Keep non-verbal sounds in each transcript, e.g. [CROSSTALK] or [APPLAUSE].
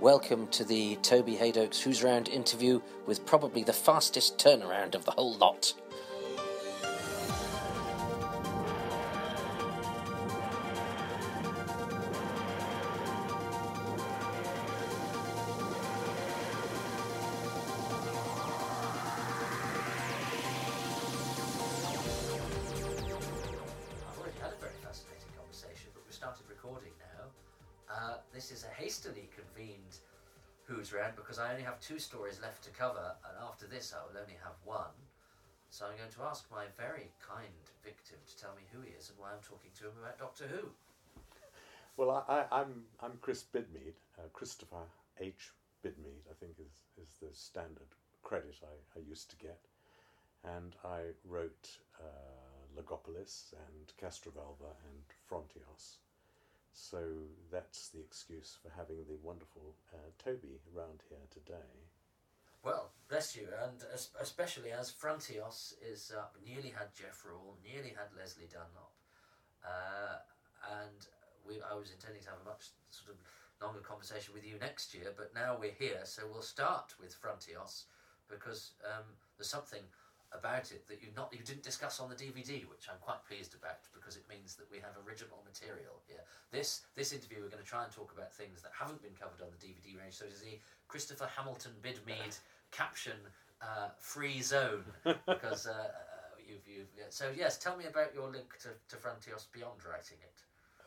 Welcome to the Toby Hadoke's Who's Round interview with probably the fastest turnaround of the whole lot. Two stories left to cover, and after this I will only have one. So I'm going to ask my very kind victim to tell me who he is and why I'm talking to him about Doctor Who. Well, I, I, I'm I'm Chris Bidmead, uh, Christopher H. Bidmead, I think is is the standard credit I, I used to get, and I wrote uh, Logopolis and Castrovalva and Frontios. So that's the excuse for having the wonderful uh, Toby around here today. Well, bless you, and especially as Frontios is up, nearly had Jeff Rawle, nearly had Lesley Dunlop, uh, and we, I was intending to have a much sort of longer conversation with you next year, but now we're here, so we'll start with Frontios because um, there's something about it that you not you didn't discuss on the DVD, which I'm quite pleased about because it means that we have original material here. This this interview we're going to try and talk about things that haven't been covered on the DVD range. So it is the Christopher Hamilton Bidmead [LAUGHS] caption uh, free zone because uh, uh, you've you've yeah. so yes. Tell me about your link to, to Frontios beyond writing it.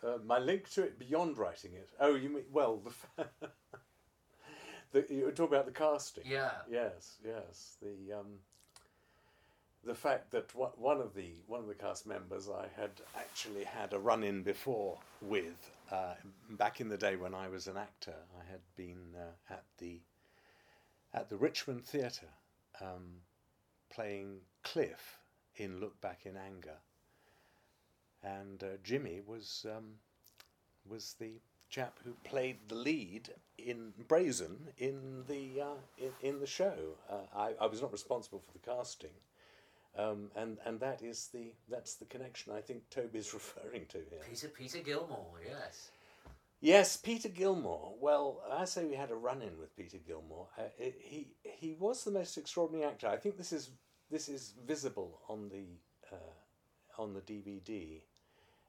Uh, my link to it beyond writing it. Oh, you mean well the. [LAUGHS] the you were talking about the casting. Yeah. Yes, yes. The um, the fact that one of the one of the cast members I had actually had a run in before with uh, back in the day when I was an actor. I had been uh, at the at the Richmond Theatre um, playing Cliff in Look Back in Anger, and uh, Jimmy was um, was the chap who played the lead in Brazen in the uh, in, in the show. Uh, I, I was not responsible for the casting, um, and and that is the that's the connection I think Toby's [LAUGHS] referring to here. Peter Peter Gilmore. Yes. Yes, Peter Gilmore. Well, I say we had a run-in with Peter Gilmore. Uh, it, he he was the most extraordinary actor. I think this is this is visible on the uh, on the DVD.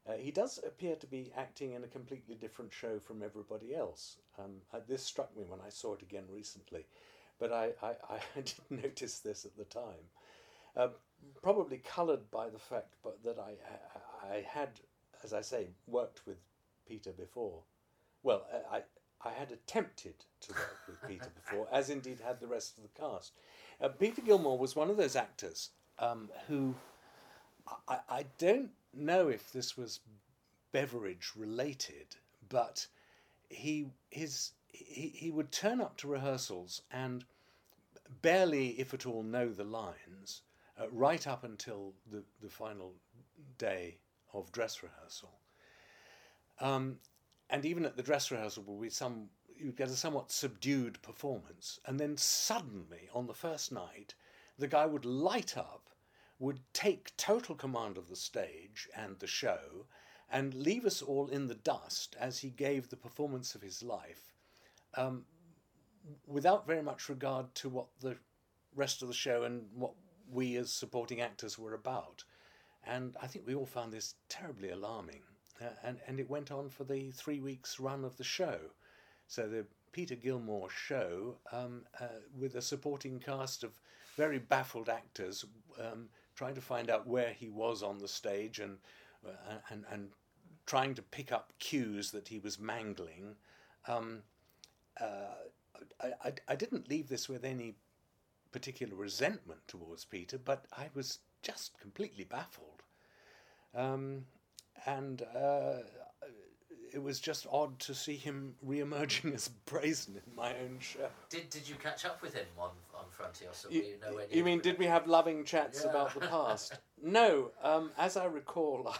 Uh, he does appear to be acting in a completely different show from everybody else. Um, uh, this struck me when I saw it again recently, but I, I, [LAUGHS] I didn't notice this at the time. Um, probably coloured by the fact but that I, I, had, as I say, worked with Peter before. Well, I, I had attempted to work with Peter [LAUGHS] before, as indeed had the rest of the cast. Uh, Peter Gilmore was one of those actors um, who I, I don't know if this was beverage related, but he his he, he would turn up to rehearsals and barely, if at all, know the lines uh, right up until the, the final day of dress rehearsal. Um, and even at the dress rehearsal will be some you get a somewhat subdued performance, and then suddenly on the first night, the guy would light up, would take total command of the stage and the show, and leave us all in the dust as he gave the performance of his life, um, without very much regard to what the rest of the show and what we as supporting actors were about. And I think we all found this terribly alarming. Uh, and, and it went on for the three weeks run of the show. So the Peter Gilmore show, um, uh, with a supporting cast of very baffled actors, um, trying to find out where he was on the stage and, uh, and, and trying to pick up cues that he was mangling. Um, uh, I, I, I didn't leave this with any particular resentment towards Peter, but I was just completely baffled. Um, and uh, it was just odd to see him re-emerging [LAUGHS] as brazen in my own show. Did Did you catch up with him on on Frontios? So You, we know when you mean, did we have loving chats Yeah. about the [LAUGHS] past? no, um, as I recall,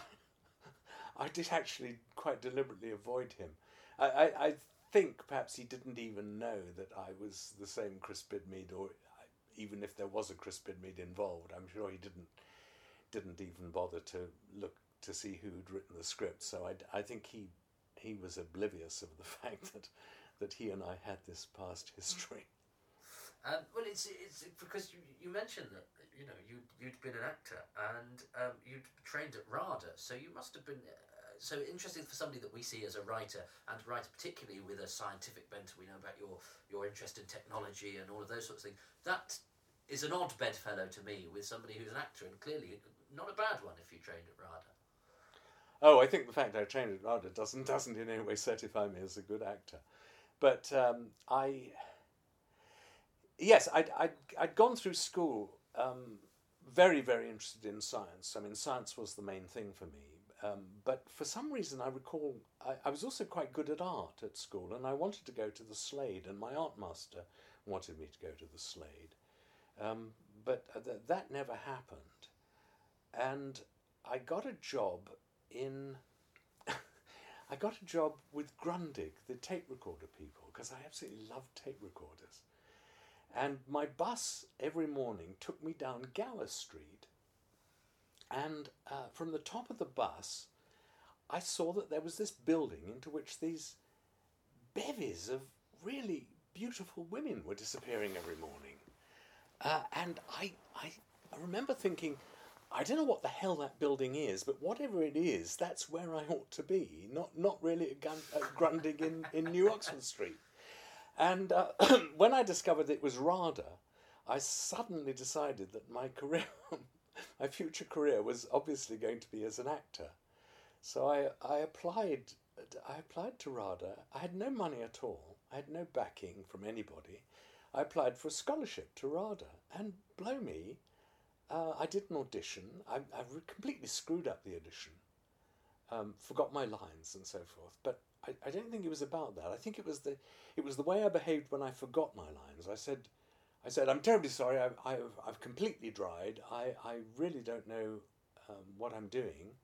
[LAUGHS] I, did actually quite deliberately avoid him. I, I, I think perhaps he didn't even know that I was the same Chris Bidmead, or even if there was a Chris Bidmead involved, I'm sure he didn't didn't even bother to look to see who'd written the script. So I, I think he he was oblivious of the [LAUGHS] fact that that he and I had this past history. Um, well, it's it's because you, you mentioned that you know you you'd been an actor and um, you'd trained at RADA, so you must have been so interesting for somebody that we see as a writer and a writer particularly with a scientific bent. We know about your your interest in technology and all of those sorts of things. That is an odd bedfellow to me with somebody who's an actor and clearly not a bad one if you trained at RADA. Oh, I think the fact I trained at RADA doesn't [LAUGHS] doesn't in any way certify me as a good actor, but um, I yes, I'd, I'd, I'd gone through school um, very, very interested in science. I mean, science was the main thing for me. Um, but for some reason, I recall I, I, was also quite good at art at school, and I wanted to go to the Slade, and my art master wanted me to go to the Slade. Um, but th- that never happened. And I got a job in. [LAUGHS] I got a job with Grundig, the tape recorder people, because I absolutely loved tape recorders. And my bus every morning took me down Gower Street. And uh, from the top of the bus, I saw that there was this building into which these bevies of really beautiful women were disappearing every morning. Uh, and I, I, I remember thinking, I don't know what the hell that building is, but whatever it is, that's where I ought to be, not, not really at, Gun- at Grundig in, in New Oxford Street. And uh, [CLEARS THROAT] when I discovered it was RADA, I suddenly decided that my [LAUGHS] career, [LAUGHS] my future career, was obviously going to be as an actor. So I, I applied. I applied to RADA. I had no money at all. I had no backing from anybody. I applied for a scholarship to RADA, and blow me, uh, I did an audition. I, I completely screwed up the audition, um, forgot my lines and so forth. But I, I don't think it was about that. I think it was the it was the way I behaved when I forgot my lines. I said, I said, I'm terribly sorry. I've I've, I've completely dried. I I really don't know um, what I'm doing,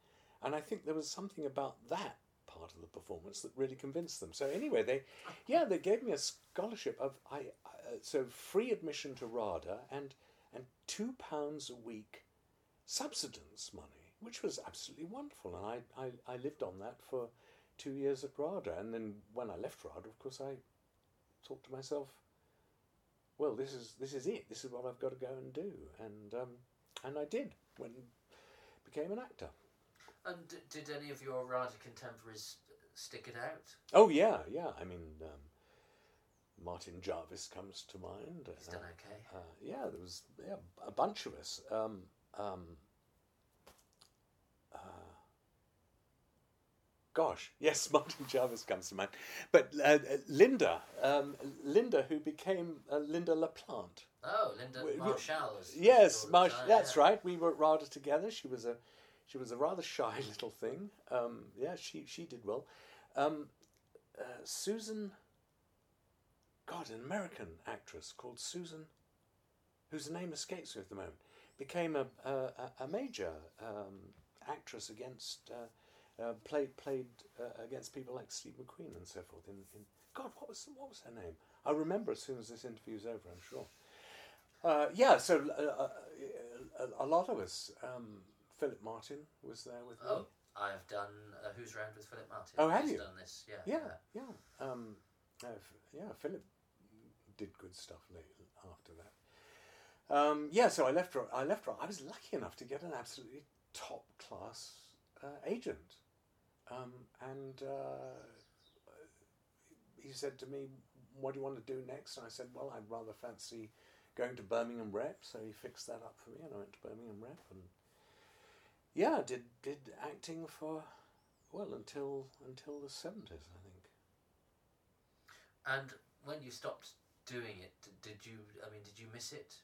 and I think there was something about that part of the performance that really convinced them. So anyway, they yeah they gave me a scholarship of I uh, so free admission to RADA and and two pounds a week subsistence money, which was absolutely wonderful, and I, I, I lived on that for two years at RADA. And then when I left RADA, of course, I thought to myself, well, this is this is it. This is what I've got to go and do. And um, and I did when became an actor. And did any of your RADA contemporaries stick it out? Oh yeah, yeah. I mean, um, Martin Jarvis comes to mind. He's done okay. Uh, yeah, there was yeah, a bunch of us. Um, um, uh, gosh, [LAUGHS] yes, Martin Jarvis comes to mind. But uh, Linda, um, Linda, who became uh, Linda La Plante. Oh, Linda We- Marshall. Yes, Marsh, that's yeah. right. We were at RADA together. She was a, she was a rather shy [LAUGHS] little thing. Um, yeah, she she did well. Um, uh, Susan. God, an American actress called Susan, whose name escapes me at the moment, became a a, a- a major um, actress against. Uh, uh, played played uh, against people like Steve McQueen and so forth. In, in God, what was what was her name? I'll remember as soon as this interview's over. I'm sure. Uh, yeah, so uh, uh, a, lot of us. Um, Philip Martin was there with me. Oh, I've done uh, Who's Round with Philip Martin. Oh, have He's you? done this, yeah. yeah, yeah, um, uh, yeah. Philip did good stuff late after that. Um, yeah, so I left. I left. I was lucky enough to get an absolutely top class uh, agent, um, and uh, he said to me, "What do you want to do next?" And I said, "Well, I'd rather fancy going to Birmingham Rep." So he fixed that up for me, and I went to Birmingham Rep, and yeah, did did acting for well until until the seventies, I think. And when you stopped doing it, did you? I mean, did you miss it,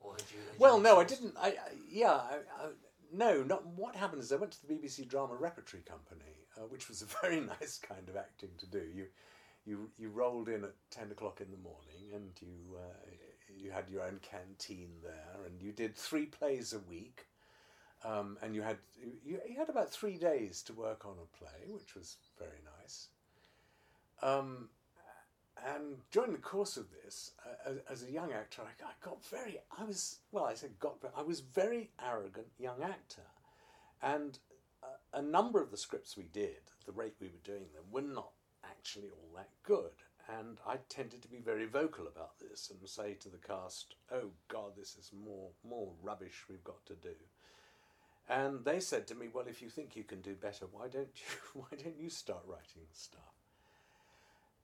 or had you? had Well, you no, I didn't. I, I yeah, I, I, no. Not what happened is I went to the BBC Drama Repertory Company, uh, which was a [LAUGHS] very nice kind of acting to do. You, you, you rolled in at ten o'clock in the morning, and you uh, you had your own canteen there, and you did three plays a week. Um, and you had you, you had about three days to work on a play, which was very nice. Um, and during the course of this, uh, as, as a young actor, I, I got very, I was, well, I said got, I was very arrogant young actor. And a, a number of the scripts we did, the rate we were doing them, were not actually all that good. And I tended to be very vocal about this and say to the cast, "Oh God, this is more more rubbish we've got to do." And they said to me, "Well, if you think you can do better, why don't you [LAUGHS] why don't you start writing stuff?"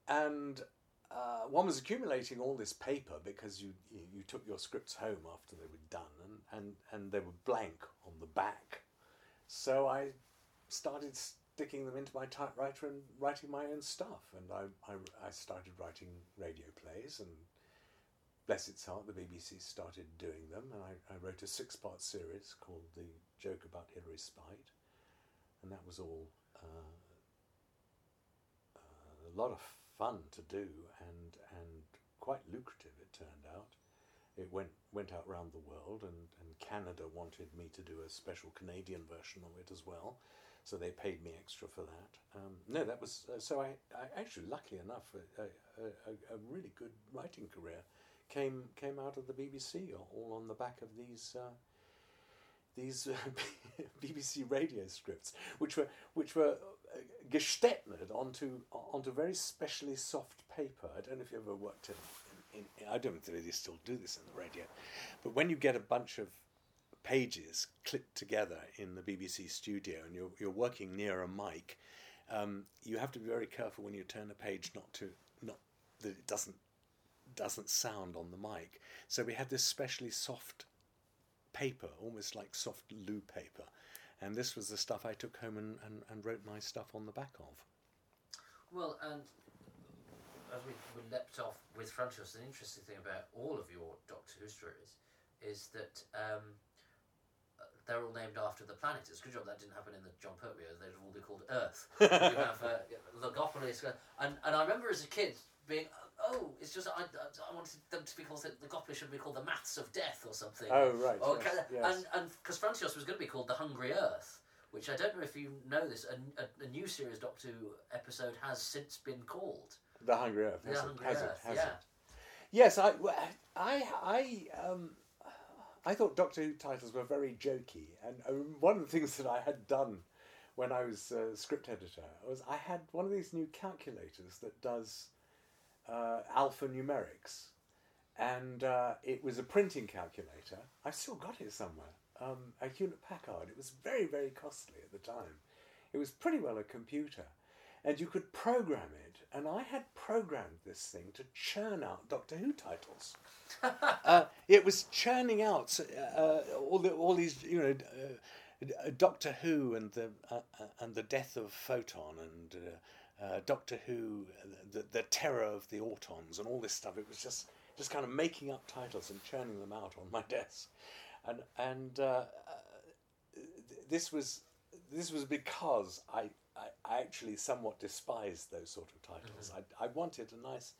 And uh, one was accumulating all this paper because you, you, took your scripts home after they were done, and, and and they were blank on the back. So I started sticking them into my typewriter and writing my own stuff. And I, I, I started writing radio plays, and bless its heart, the BBC started doing them. And I, I wrote a six part series called The Joke About Hilary Spite. And that was all uh, a lot of fun to do and, and quite lucrative, it turned out. It went, went out around the world, and, and Canada wanted me to do a special Canadian version of it as well so they paid me extra for that. Um, no, that was uh, so. I, I actually, luckily enough, a, a, a, really good writing career came came out of the BBC, all on the back of these uh, these uh, [LAUGHS] BBC radio scripts, which were which were gestetnered onto onto very specially soft paper. I don't know if you ever worked in, in, in I don't know if they still do this in the radio, but when you get a bunch of pages clipped together in the BBC studio and you're, you're working near a mic, um, you have to be very careful when you turn a page not to not that it doesn't doesn't sound on the mic. So we had this specially soft paper, almost like soft loo paper, and this was the stuff I took home and, and, and wrote my stuff on the back of. Well, and as we, we leapt off with Frontios, an interesting thing about all of your Doctor Who stories is that um, they're all named after the planet. It's a good job that didn't happen in the Jon Pertwee. They'd all be called Earth. [LAUGHS] you have uh, Logopolis, and and I remember as a kid being. Oh, it's just I, I wanted them to be called the Logopolis should be called the Maths of Death or something. Oh right. Or, yes, yes. And and because Frontios was going to be called the Hungry Earth, which I don't know if you know this. A, a, a new series Doctor Who episode has since been called the Hungry Earth. The Hungry has Earth. It, has yeah. It. Yes, I, I, I, um, I thought Doctor Who titles were very jokey, and um, one of the things that I had done when I was uh, script editor was I had one of these new calculators that does uh, alphanumerics, and uh, it was a printing calculator. I've still got it somewhere. Um, a Hewlett Packard. It was very very costly at the time. It was pretty well a computer, and you could program it. And I had programmed this thing to churn out Doctor Who titles. [LAUGHS] uh, it was churning out uh, all the, all these you know uh, Doctor Who and the uh, uh, and the death of Photon and uh, Doctor Who the the terror of the Autons and all this stuff. It was just just kind of making up titles and churning them out on my [LAUGHS] desk, and and this was this was because I, I, I actually somewhat despised those sort of titles. Mm-hmm. I, I wanted a nice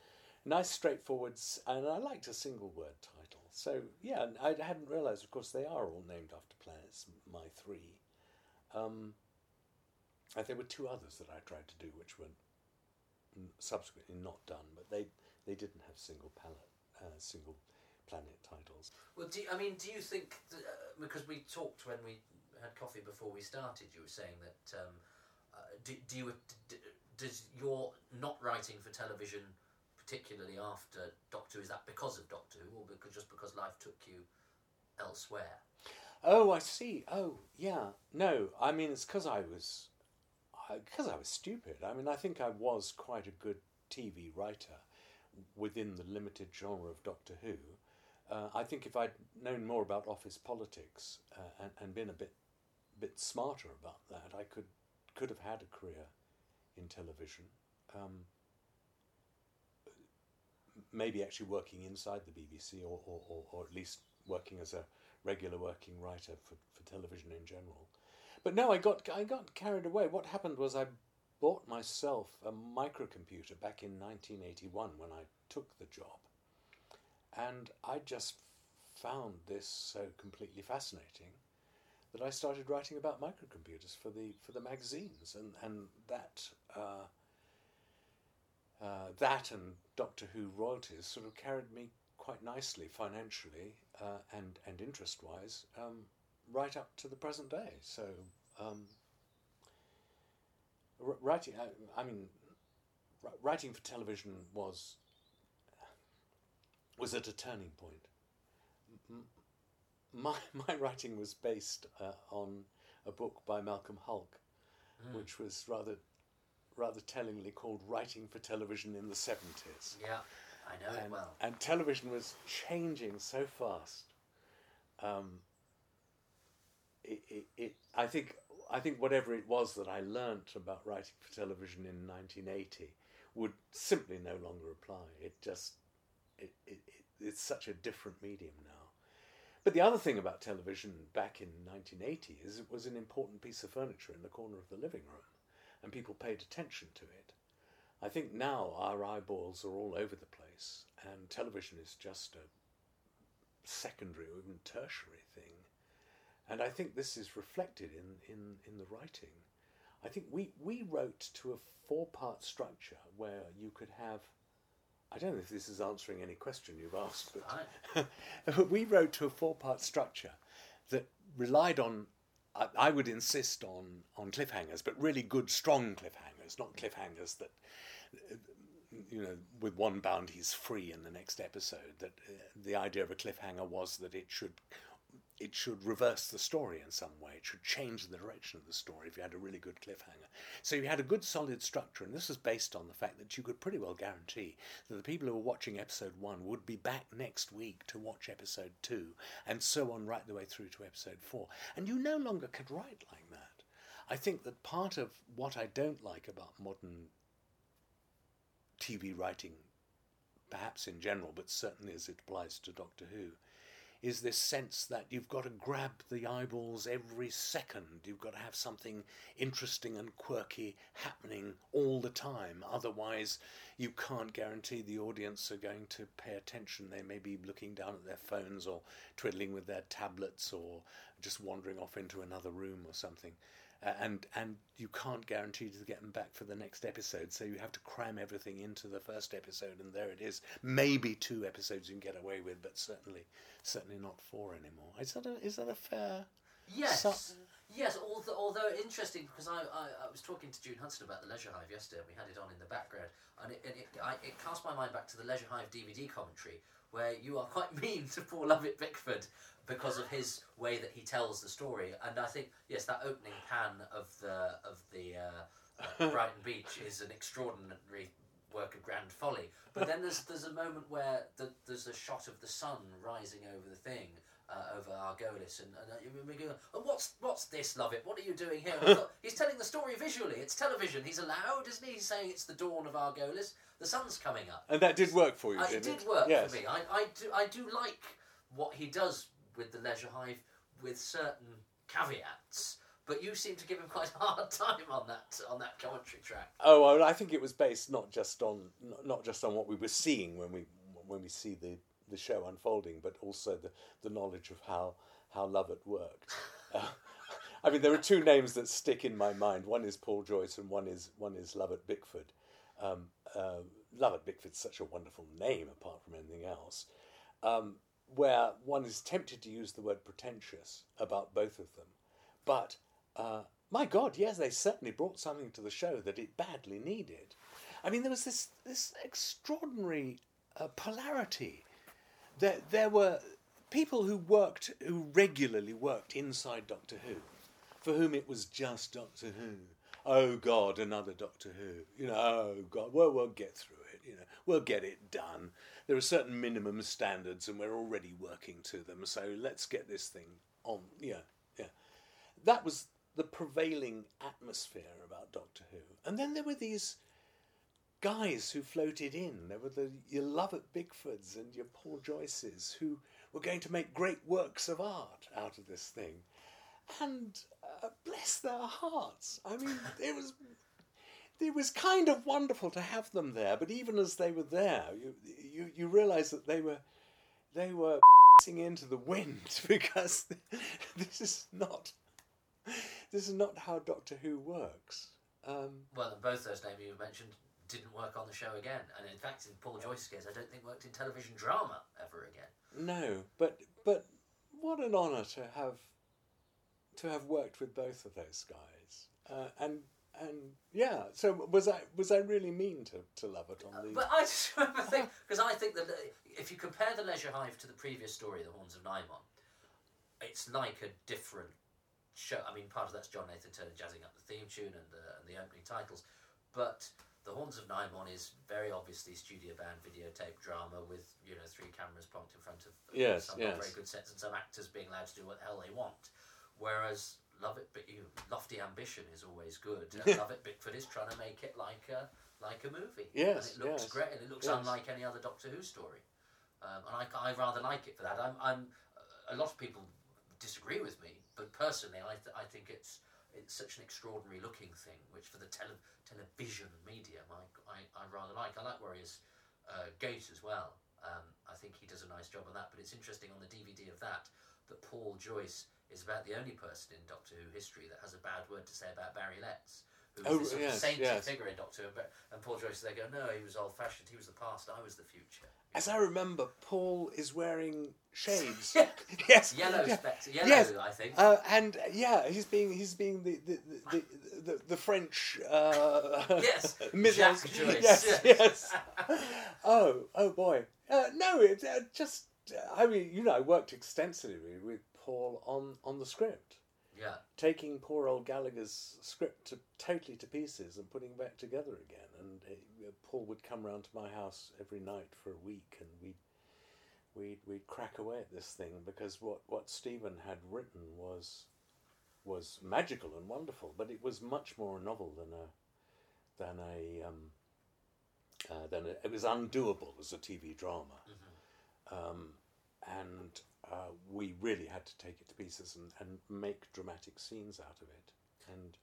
nice, straightforward, and I liked a single word title. So yeah, I hadn't realised. Of course, they are all named after planets. My three. Um, and there were two others that I tried to do, which were subsequently not done, but they they didn't have single palette, uh, single planet titles. Well, do you, I mean, do you think that, uh, because we talked when we had coffee before we started, you were saying that um, uh, do, do you d- does your not writing for television particularly after Doctor Who? Is that because of Doctor Who, or because just because life took you elsewhere? Oh, I see. Oh, yeah. No, I mean it's because I was, because I, was stupid. I mean, I think I was quite a good TV writer within the limited genre of Doctor Who. Uh, I think if I'd known more about office politics uh, and, and been a bit bit smarter about that, I could could have had a career in television. Um, maybe actually working inside the BBC or, or, or, or, at least working as a regular working writer for, for television in general. But no, I got I got carried away. What happened was I bought myself a microcomputer back in 1981 when I took the job, and I just found this so completely fascinating that I started writing about microcomputers for the for the magazines, and and that. Uh, uh, that and Doctor Who royalties sort of carried me quite nicely financially uh, and and interest wise um, right up to the present day. So um, writing, I, I, mean, writing for television was was at a turning point. My, [LAUGHS] my writing was based uh, on a book by Malcolm Hulke, which was rather, rather tellingly called Writing for Television in the 70s. Yeah, I know it And, well. and television was changing so fast. Um, it, it, I think I think whatever it was that I learnt about writing for television in 1980 would simply no longer apply. It just it, it, it's such a different medium now. But the other thing about television back in 1980 is it was an important piece of furniture in the corner of the living room, and people paid attention to it. I think now our eyeballs are all over the place, and television is just a secondary or even tertiary thing. And I think this is reflected in, in, in the writing. I think we, we wrote to a four part structure where you could have. I don't know if this is answering any question you've asked, but [LAUGHS] we wrote to a four part structure that relied on, I, I would insist on, on cliffhangers, but really good, strong cliffhangers, not cliffhangers that, you know, with one bound he's free in the next episode. That uh, the idea of a cliffhanger was that it should. It should reverse the story in some way. It should change the direction of the story if you had a really good cliffhanger. So you had a good solid structure, and this was based on the fact that you could pretty well guarantee that the people who were watching episode one would be back next week to watch episode two, and so on right the way through to episode four. And you no longer could write like that. I think that part of what I don't like about modern TV writing, perhaps in general, but certainly as it applies to Doctor Who, is this sense that you've got to grab the eyeballs every second. You've got to have something interesting and quirky happening all the time. Otherwise, you can't guarantee the audience are going to pay attention. They may be looking down at their phones or twiddling with their tablets or just wandering off into another room or something. Uh, and and you can't guarantee to get them back for the next episode, so you have to cram everything into the first episode, and there it is. Maybe two episodes you can get away with, but certainly certainly not four anymore. Is that a is that a fair? Yes. Yes, although, interesting because I, I, I was talking to June Hudson about the Leisure Hive yesterday. We had it on in the background, and it, and it, I, it cast my mind back to the Leisure Hive DVD commentary, where you are quite [LAUGHS] mean to poor Lovett Bickford because of his way that he tells the story. And I think yes, that opening pan of the of the uh, uh, [LAUGHS] Brighton Beach is an extraordinary work of grand folly. But then there's there's a moment where the, there's a shot of the sun rising over the thing. Uh, over Argolis, and, and uh, you remember going, oh, what's what's this, Lovett? What are you doing here? And He's telling the story visually. It's television. He's allowed, isn't he? He's saying it's the dawn of Argolis. The sun's coming up. And that did work for you, Uh, it did work Yes. for me. I, I do I do like what he does with the Leisure Hive with certain caveats. But you seem to give him [LAUGHS] quite a hard time on that on that commentary track. Oh, well, I think it was based not just on not just on what we were seeing when we when we see the, the show unfolding, but also the, the knowledge of how how Lovett worked. Uh, [LAUGHS] [LAUGHS] I mean, there are two names that stick in my mind. One is Paul Joyce, and one is one is Lovett Bickford. Um, uh, Lovett Bickford's such a wonderful name, apart from anything else. Um, where one is tempted to use the word pretentious about both of them, but uh, my God, yes, they certainly brought something to the show that it badly needed. I mean, there was this this extraordinary uh, polarity. There, there were people who worked, who regularly worked inside Doctor Who, for whom it was just Doctor Who. Oh God, another Doctor Who. You know, oh God, well, we'll get through it. You know, we'll get it done. There are certain minimum standards, and we're already working to them. So let's get this thing on. Yeah, yeah. That was the prevailing atmosphere about Doctor Who. And then there were these guys who floated in. There were the your Lovett Bickfords and your Paul Joyces who were going to make great works of art out of this thing. And uh, bless their hearts. I mean, [LAUGHS] it was it was kind of wonderful to have them there. But even as they were there, you you, you realise that they were they were [LAUGHS] into the wind [LAUGHS] because this is not this is not how Doctor Who works. Um, Well, both those names you mentioned didn't work on the show again, and in fact, in Paul Joyce's case, I don't think worked in television drama ever again. No, but but what an honour to have to have worked with both of those guys, uh, and and yeah, so was I was I really mean to, to Lovett on the? But I just remember thinking because I think that uh, if you compare the Leisure Hive to the previous story, The Horns of Nimon, it's like a different show. I mean, part of that's John Nathan Turner jazzing up the theme tune and the, and the opening titles, but The Horns of Nimon is very obviously studio band videotape drama with you know three cameras plonked in front of Yes, some yes. not very good sets and some actors being allowed to do what the hell they want. Whereas Lovett, but you lofty ambition is always good. And [LAUGHS] Lovett, Bickford is trying to make it like a like a movie. Yes, and it looks yes, great, and it looks yes. unlike any other Doctor Who story. Um, and I, I rather like it for that. I'm, I'm a lot of people disagree with me, but personally, I, th- I think it's it's such an extraordinary looking thing, which for the tele- television medium, I, I, I rather like. I like Warriors uh, Gate as well. Um, I think he does a nice job on that. But it's interesting on the DVD of that that Paul Joyce is about the only person in Doctor Who history that has a bad word to say about Barry Letts. Who Oh, was this sort of yes, saintly yes. figure in Doctor Who, but, and Paul Joyce, they go, no, he was old fashioned, he was the past, I was the future. As I remember, Paul is wearing shades. [LAUGHS] Yeah. [LAUGHS] yes, Yellow yeah. spectre, yellow, Yes. I think. Uh, and uh, yeah, he's being he's being the the the, the, the French uh, [LAUGHS] Yes, Jacques Joyce, Yes, yes. oh, oh boy. Uh, no, it uh, just. I mean, you know, I worked extensively with Paul on on the script, yeah, taking poor old Gallagher's script to totally to pieces and putting it back together again. And uh, Paul would come round to my house every night for a week, and we'd we'd we'd crack away at this thing because what what Stephen had written was was magical and wonderful, but it was much more a novel than a than a um, uh, than a, it was undoable as a TV drama, um, and uh, we really had to take it to pieces and, and make dramatic scenes out of it. And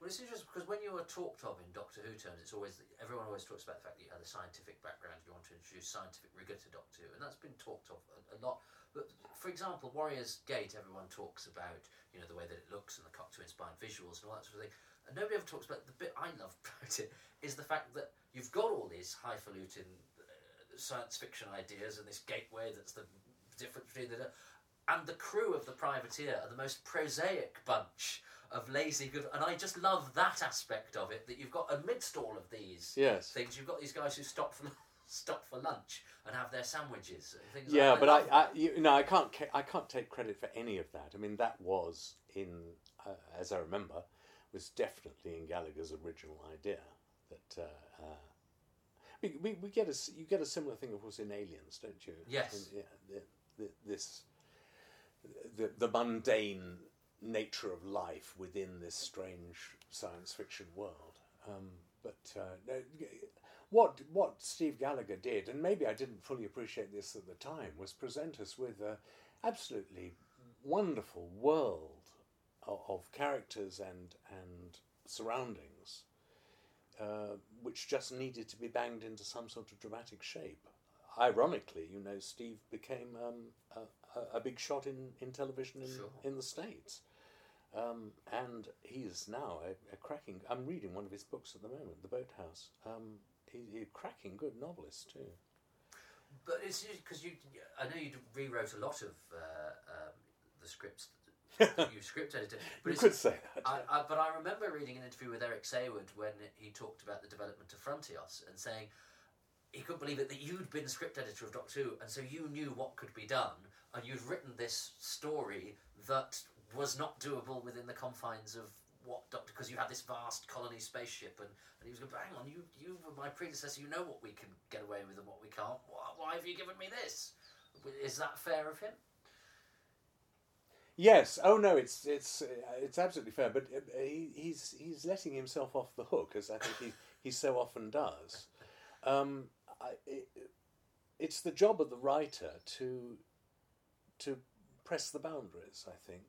Well, it's interesting because when you are talked of in Doctor Who terms, it's always everyone always talks about the fact that you have a scientific background. You want to introduce scientific rigor to Doctor Who, and that's been talked of a, a lot. But for example, Warriors Gate, everyone talks about you know the way that it looks and the Cocteau inspired visuals and all that sort of thing. And nobody ever talks about the bit I love [LAUGHS] about it is the fact that you've got all these highfalutin uh, science fiction ideas and this gateway that's the difference between the and the crew of the privateer are the most prosaic bunch of lazy good and i just love that aspect of it that you've got amidst all of these yes, things you've got these guys who stop for [LAUGHS] stop for lunch and have their sandwiches yeah, like but I, I you know I can't I can't take credit for any of that. I mean that was in uh, as I remember was definitely in Gallagher's original idea that. Uh, uh, we, we, we get a you get a similar thing of course in Aliens, don't you? Yes. In- yeah, the, the, this the the mundane nature of life within this strange science fiction world. Um, but uh, what what Steve Gallagher did, and maybe I didn't fully appreciate this at the time, was present us with a absolutely wonderful world of, of characters and and surroundings, uh, which just needed to be banged into some sort of dramatic shape. Ironically, you know, Steve became um, a, a, big shot in, in television in, Sure. in the States. Um, and he is now a, a cracking. I'm reading one of his books at the moment, The Boathouse. Um, he, he's a cracking good novelist too. but it's because you i know you rewrote a lot of uh, um, the scripts that you [LAUGHS] script edited but you could say that. I, I, but I remember reading an interview with Eric Saward when he talked about the development of Frontios and saying he couldn't believe it that you'd been script editor of Doctor Who and so you knew what could be done and you'd written this story that was not doable within the confines of what Doctor because you had this vast colony spaceship and, and he was going hang on you you were my predecessor you know what we can get away with and what we can't why, why have you given me this is that fair of him Yes. Oh no, it's it's uh, it's absolutely fair. But uh, he, he's he's letting himself off the hook, as I think he he so often does. Um, It, it's the job of the writer to to press the boundaries. I think,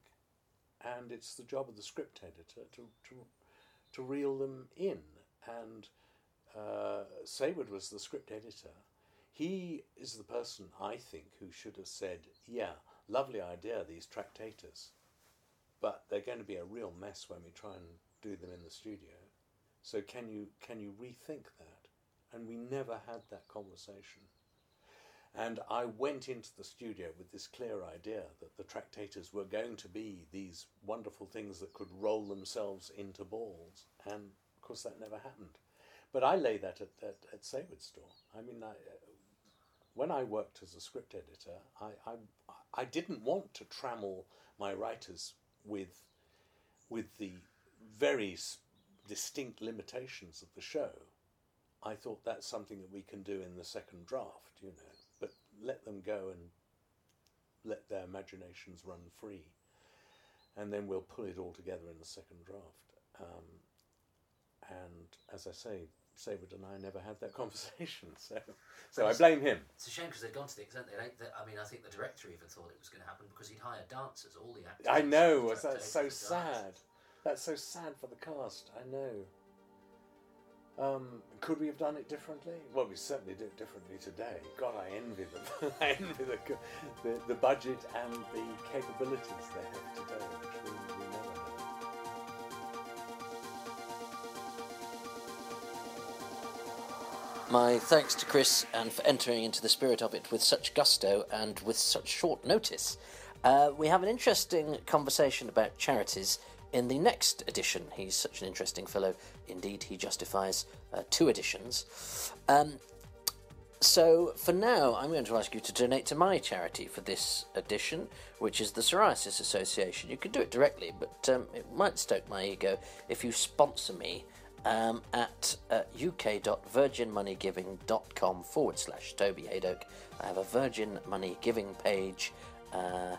and it's the job of the script editor to to to reel them in. And uh, Saward was the script editor. He is the person I think who should have said, "Yeah, lovely idea, these tractators, but they're going to be a real mess when we try and do them in the studio. So can you can you rethink that?" And we never had that conversation. And I went into the studio with this clear idea that the tractators were going to be these wonderful things that could roll themselves into balls. And of course, that never happened. But I lay that at, at, at. I mean, I, uh, when I worked as a script editor, I, I, I didn't want to trammel my writers with, with the very distinct limitations of the show. I thought that's something that we can do in the second draft, you know, but let them go and let their imaginations run free. And then we'll pull it all together in the second draft. Um, and as I say, Saward and I never had that [LAUGHS] conversation, so so I blame him. It's a shame because they'd gone to the extent they, they, I mean, I think the director even thought it was going to happen because he'd hired dancers, all the actors. I know. That's so sad. That's so sad for the cast. I know. Um, could we have done it differently? Well, we certainly do it differently today. God, I envy them. [LAUGHS] I envy the, the, the budget and the capabilities they have today, we, never. My thanks to Chris and for entering into the spirit of it with such gusto and with such short notice. Uh, we have an interesting conversation about charities in the next edition. He's such an interesting fellow. Indeed, he justifies uh, two editions. Um, so, for now, I'm going to ask you to donate to my charity for this edition, which is the Psoriasis Association. You can do it directly, but um, it might stoke my ego if you sponsor me um, at uh, uk.virginmoneygiving.com forward slash Toby. I have a Virgin Money Giving page. Uh,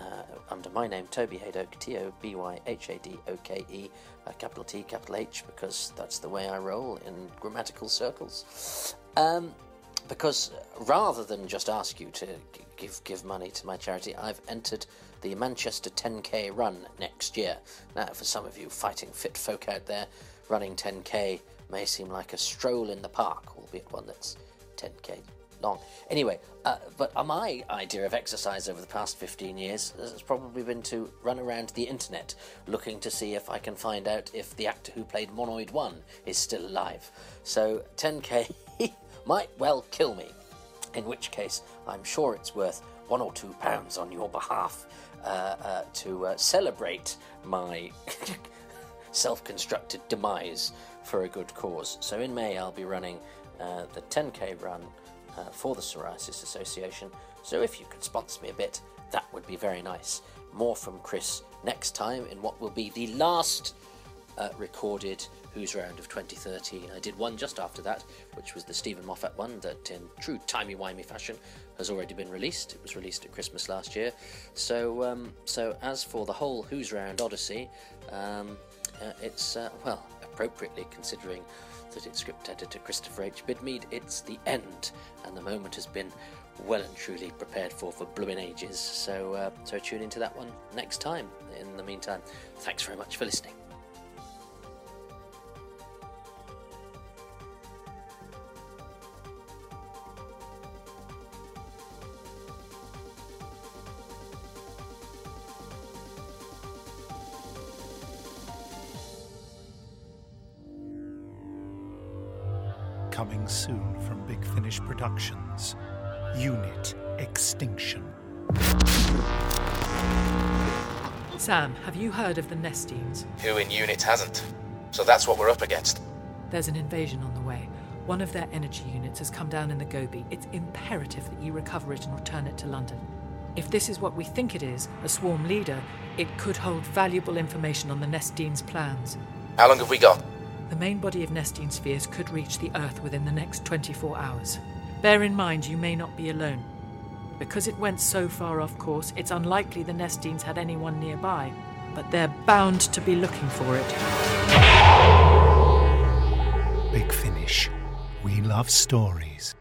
uh, under my name, Toby Hadoke, T O B Y H A D O K E, uh, capital T, capital H, because that's the way I roll in grammatical circles. Um, because rather than just ask you to give give money to my charity, I've entered the Manchester 10k run next year. Now, for some of you fighting fit folk out there, running 10k may seem like a stroll in the park, albeit one that's 10k long. Anyway, uh, but my idea of exercise over the past 15 years has probably been to run around the internet looking to see if I can find out if the actor who played Monoid 1 is still alive. So 10k [LAUGHS] might well kill me, in which case I'm sure it's worth one or two pounds on your behalf uh, uh, to uh, celebrate my [LAUGHS] self constructed demise for a good cause. So in May, I'll be running uh, the 10k run uh, for the Psoriasis Association. So if you could sponsor me a bit, that would be very nice. More from Chris next time in what will be the last uh, recorded Who's Round of 2013. I did one just after that, which was the Steven Moffat one that, in true timey-wimey fashion, has already been released. It was released at Christmas last year. So, um, so as for the whole Who's Round Odyssey, um, uh, it's uh, well appropriately considering that it's script editor Christopher H. Bidmead. It's the end, and the moment has been well and truly prepared for for blooming ages. So, uh, so tune into that one next time. In the meantime, thanks very much for listening. Coming soon from Big Finish Productions Unit Extinction. Sam, have you heard of the Nestenes? Who in unit hasn't? So that's what we're up against. There's an invasion on the way. One of their energy units has come down in the Gobi. It's imperative that you recover it and return it to London. If this is what we think it is, a swarm leader, it could hold valuable information on the Nestenes' plans. How long have we got? The main body of Nestene spheres could reach the Earth within the next 24 hours. Bear in mind you may not be alone. Because it went so far off course, it's unlikely the Nestenes had anyone nearby, but they're bound to be looking for it. Big Finish. We love stories.